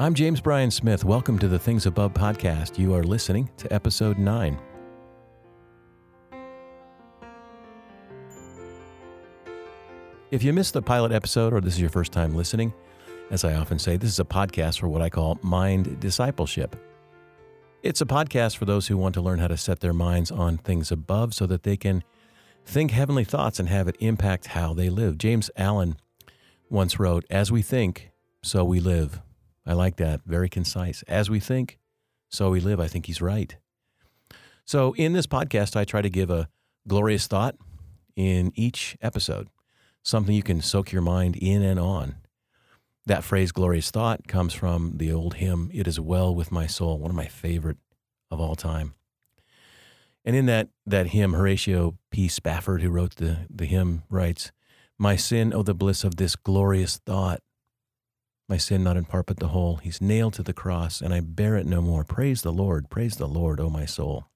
I'm James Bryan Smith. Welcome to the Things Above podcast. You are listening to episode 9. If you missed the pilot episode or this is your first time listening, as I often say, this is a podcast for what I call mind discipleship. It's a podcast for those who want to learn how to set their minds on things above so that they can think heavenly thoughts and have it impact how they live. James Allen once wrote, As we think, so we live. I like that. Very concise. As we think, so we live. I think he's right. So, in this podcast, I try to give a glorious thought in each episode, something you can soak your mind in and on. That phrase, glorious thought, comes from the old hymn, It is Well with My Soul, one of my favorite of all time. And in that, that hymn, Horatio P. Spafford, who wrote the, the hymn, writes, My sin, oh, the bliss of this glorious thought, my sin not in part but the whole. He's nailed to the cross, and I bear it no more. Praise the Lord, praise the Lord, O my soul.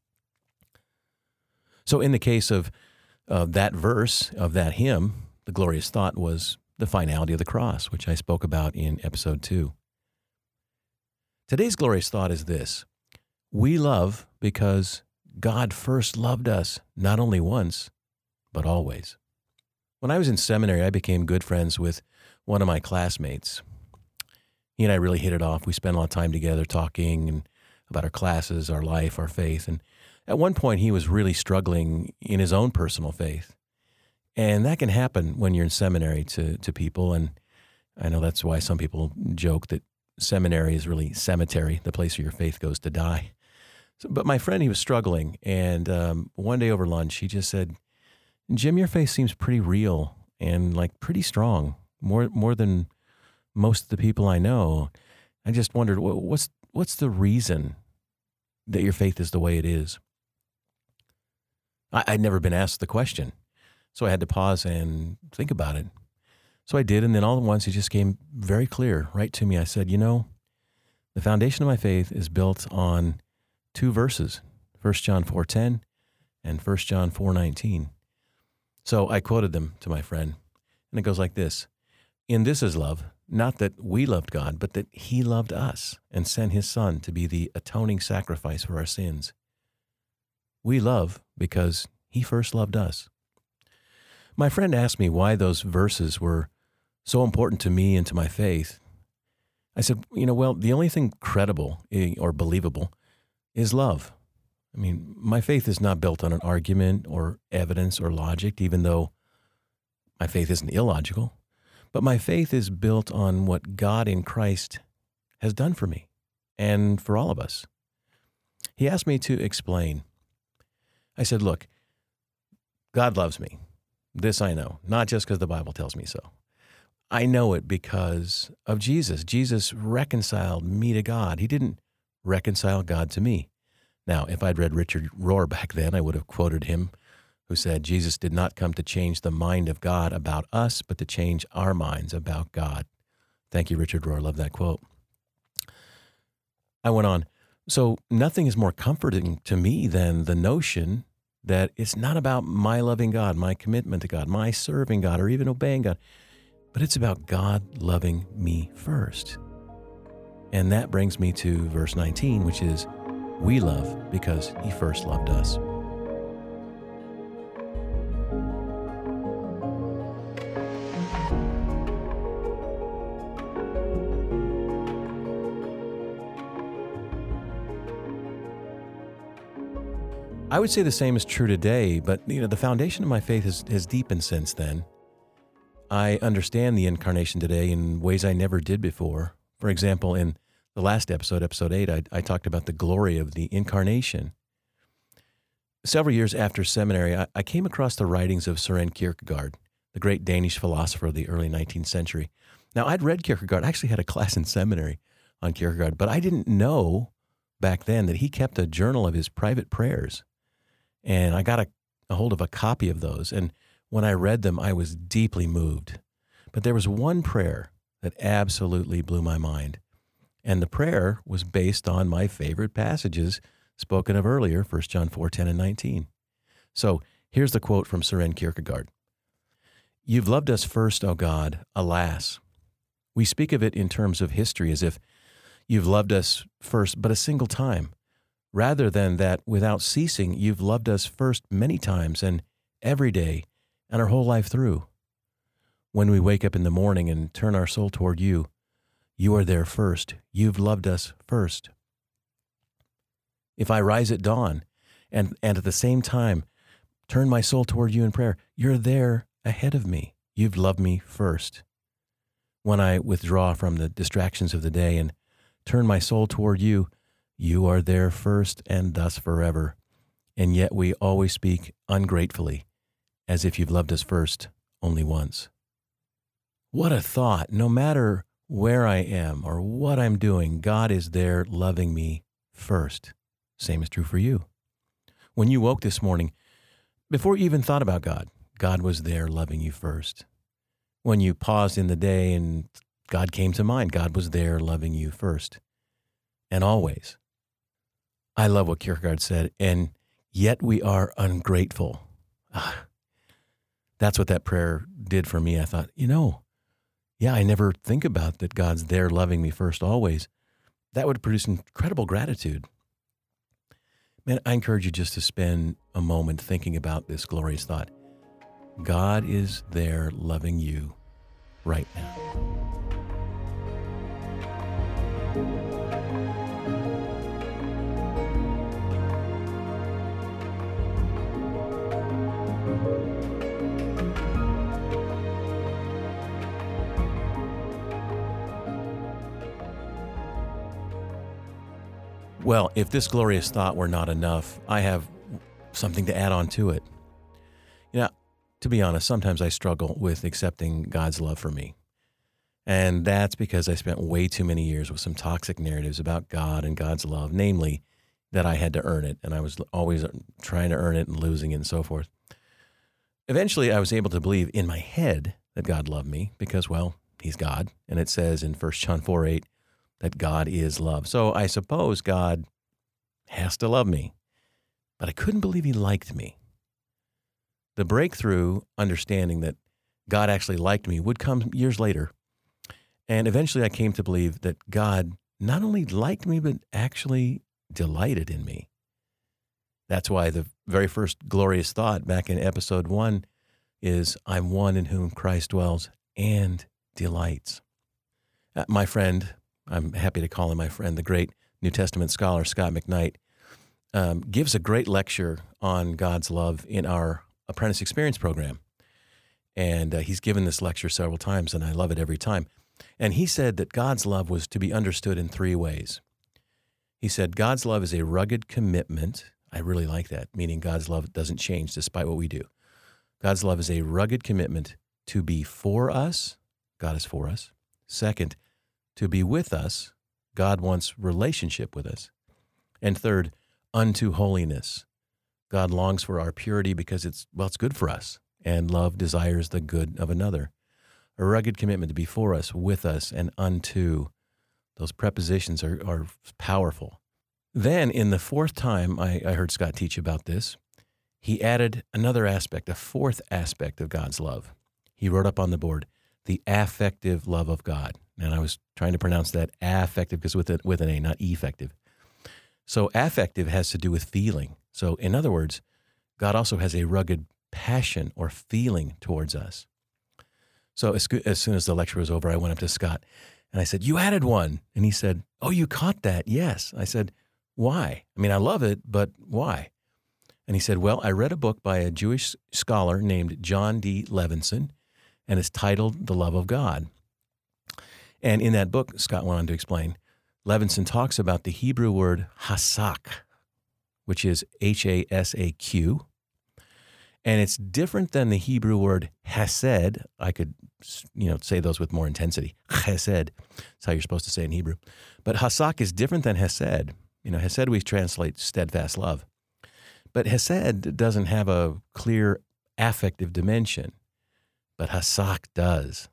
So, in the case of uh, that verse of that hymn, the glorious thought was the finality of the cross, which I spoke about in episode two. Today's glorious thought is this We love because God first loved us, not only once, but always. When I was in seminary, I became good friends with one of my classmates he and I really hit it off. We spent a lot of time together talking and about our classes, our life, our faith. And at one point, he was really struggling in his own personal faith. And that can happen when you're in seminary to, to people. And I know that's why some people joke that seminary is really cemetery, the place where your faith goes to die. So, but my friend, he was struggling. And um, one day over lunch, he just said, Jim, your faith seems pretty real and like pretty strong, more, more than most of the people I know. I just wondered what's what's the reason that your faith is the way it is. I, would never been asked the question, so I had to pause and think about it. So I did, and then all at once it just came very clear right to me. I said, you know, the foundation of my faith is built on two verses, 1 John 4:10 and 1 John 4:19. So I quoted them to my friend, and it goes like this: In this is love, not that we loved God, but that He loved us and sent His Son to be the atoning sacrifice for our sins. We love because He first loved us. My friend asked me why those verses were so important to me and to my faith. I said, you know, well, the only thing credible eh, or believable is love. I mean, my faith is not built on an argument or evidence or logic, even though my faith isn't illogical. But my faith is built on what God in Christ has done for me and for all of us. He asked me to explain. I said, Look, God loves me. This I know, not just because the Bible tells me so. I know it because of Jesus. Jesus reconciled me to God. He didn't reconcile God to me. Now, if I'd read Richard Rohr back then, I would have quoted him who said Jesus did not come to change the mind of God about us, but to change our minds about God. Thank you, Richard Rohr. Love that quote. I went on. So, nothing is more comforting to me than the notion that it's not about my loving God, my commitment to God, my serving God, or even obeying God, but it's about God loving me first. And that brings me to verse 19, which is, We love because He first loved us. I would say the same is true today, but you know, the foundation of my faith has, has deepened since then. I understand the incarnation today in ways I never did before. For example, in the last episode, episode eight, I, I talked about the glory of the incarnation. Several years after seminary, I, I came across the writings of Søren Kierkegaard, the great Danish philosopher of the early 19th century. Now, I'd read Kierkegaard, I actually had a class in seminary on Kierkegaard, but I didn't know back then that he kept a journal of his private prayers. And I got a, a hold of a copy of those. And when I read them, I was deeply moved. But there was one prayer that absolutely blew my mind. And the prayer was based on my favorite passages spoken of earlier, 1 John 4 10 and 19. So here's the quote from Søren Kierkegaard You've loved us first, O God, alas. We speak of it in terms of history as if you've loved us first but a single time, rather than that without ceasing, you've loved us first many times and every day and our whole life through. When we wake up in the morning and turn our soul toward you, you are there first. You've loved us first. If I rise at dawn and, and at the same time turn my soul toward you in prayer, you're there ahead of me. You've loved me first. When I withdraw from the distractions of the day and turn my soul toward you, you are there first and thus forever. And yet we always speak ungratefully, as if you've loved us first only once. What a thought! No matter where I am or what I'm doing, God is there loving me first. Same is true for you. When you woke this morning, before you even thought about God, God was there loving you first. When you paused in the day and God came to mind, God was there loving you first and always. I love what Kierkegaard said, and yet we are ungrateful. Ah, that's what that prayer did for me. I thought, you know, yeah, I never think about that God's there loving me first always. That would produce incredible gratitude. Man, I encourage you just to spend a moment thinking about this glorious thought. God is there loving you right now. Well, if this glorious thought were not enough, I have something to add on to it. You know, to be honest, sometimes I struggle with accepting God's love for me. And that's because I spent way too many years with some toxic narratives about God and God's love, namely that I had to earn it and I was always trying to earn it and losing it and so forth. Eventually, I was able to believe in my head that God loved me because, well, He's God. And it says in 1 John 4 8, that God is love. So I suppose God has to love me, but I couldn't believe He liked me. The breakthrough understanding that God actually liked me would come years later. And eventually I came to believe that God not only liked me, but actually delighted in me. That's why the very first glorious thought back in episode one is I'm one in whom Christ dwells and delights. Uh, my friend, I'm happy to call him my friend, the great New Testament scholar Scot McKnight, um, gives a great lecture on God's love in our apprentice experience program. And uh, he's given this lecture several times, and I love it every time. And he said that God's love was to be understood in three ways. He said, God's love is a rugged commitment. I really like that, meaning God's love doesn't change despite what we do. God's love is a rugged commitment to be for us. God is for us. Second, to be with us. God wants relationship with us. And third, unto holiness. God longs for our purity because it's, well, it's good for us. And love desires the good of another. A rugged commitment to be for us, with us, and unto. Those prepositions are, are powerful. Then, in the fourth time I, I heard Scot teach about this, he added another aspect, a fourth aspect of God's love. He wrote up on the board the affective love of God and I was trying to pronounce that affective because with with an a, not effective. So affective has to do with feeling. So in other words, God also has a rugged passion or feeling towards us. So as, as soon as the lecture was over, I went up to Scot and I said, "You added one," and he said, "Oh, you caught that? Yes." I said, "Why? I mean, I love it, but why?" And he said, Well, I read a book by a Jewish scholar named Jon D. Levenson, and it's titled The Love of God. And in that book, Scot went on to explain, Levenson talks about the Hebrew word hasak, which is H A S A Q. And it's different than the Hebrew word hesed. I could, you know, say those with more intensity. Chesed. That's how you're supposed to say in Hebrew. But hasak is different than hesed. You know, hesed we translate steadfast love. But hesed doesn't have a clear affective dimension. But hasak does.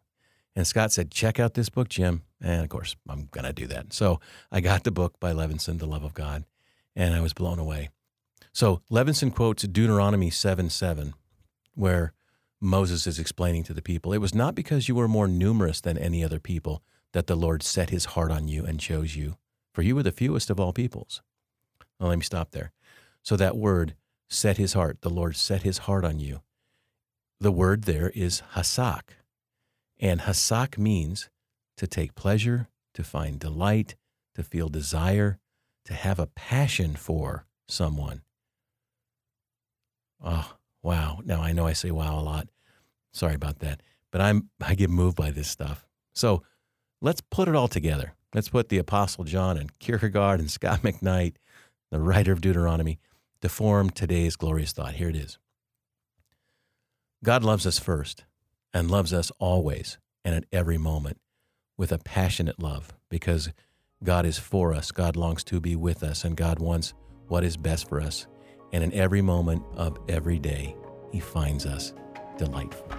And Scot said, check out this book, Jim. And of course, I'm going to do that. So I got the book by Levenson, The Love of God, and I was blown away. So Levenson quotes Deuteronomy 7 7, where Moses is explaining to the people, It was not because you were more numerous than any other people that the Lord set his heart on you and chose you, for you were the fewest of all peoples. Well, let me stop there. So that word, set his heart, the Lord set his heart on you. The word there is hasak. And hasak means to take pleasure, to find delight, to feel desire, to have a passion for someone. Oh, wow. Now I know I say wow a lot. Sorry about that. But I'm I get moved by this stuff. So let's put it all together. Let's put the Apostle John and Kierkegaard and Scot McKnight, the writer of Deuteronomy, to form today's glorious thought. Here it is. God loves us first and loves us always and at every moment with a passionate love because God is for us. God longs to be with us, and God wants what is best for us. And in every moment of every day, He finds us delightful.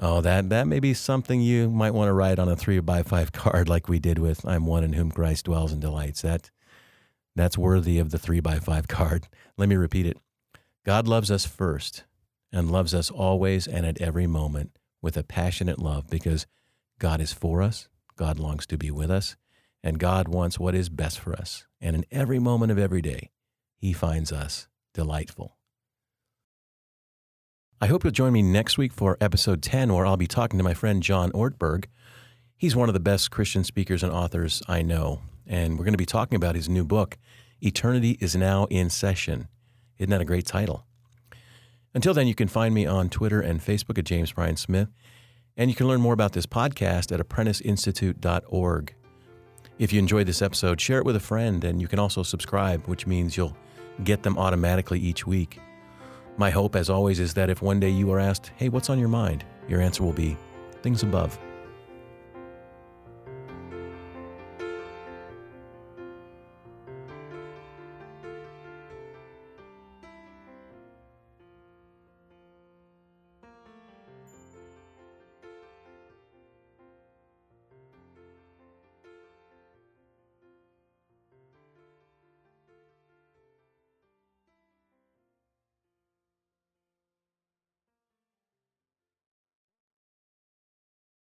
Oh, that that may be something you might want to write on a three by five card, like we did with "I'm one in whom Christ dwells and delights." That that's worthy of the three by five card. Let me repeat it: God loves us first, and loves us always and at every moment with a passionate love, because God is for us. God longs to be with us, and God wants what is best for us. And in every moment of every day, He finds us delightful. I hope you'll join me next week for episode 10, where I'll be talking to my friend John Ortberg. He's one of the best Christian speakers and authors I know, and we're going to be talking about his new book, Eternity is Now in Session. Isn't that a great title? Until then, you can find me on Twitter and Facebook at James Bryan Smith, and you can learn more about this podcast at apprenticeinstitute.org. If you enjoyed this episode, share it with a friend, and you can also subscribe, which means you'll get them automatically each week. My hope, as always, is that if one day you are asked, hey, what's on your mind? Your answer will be things above.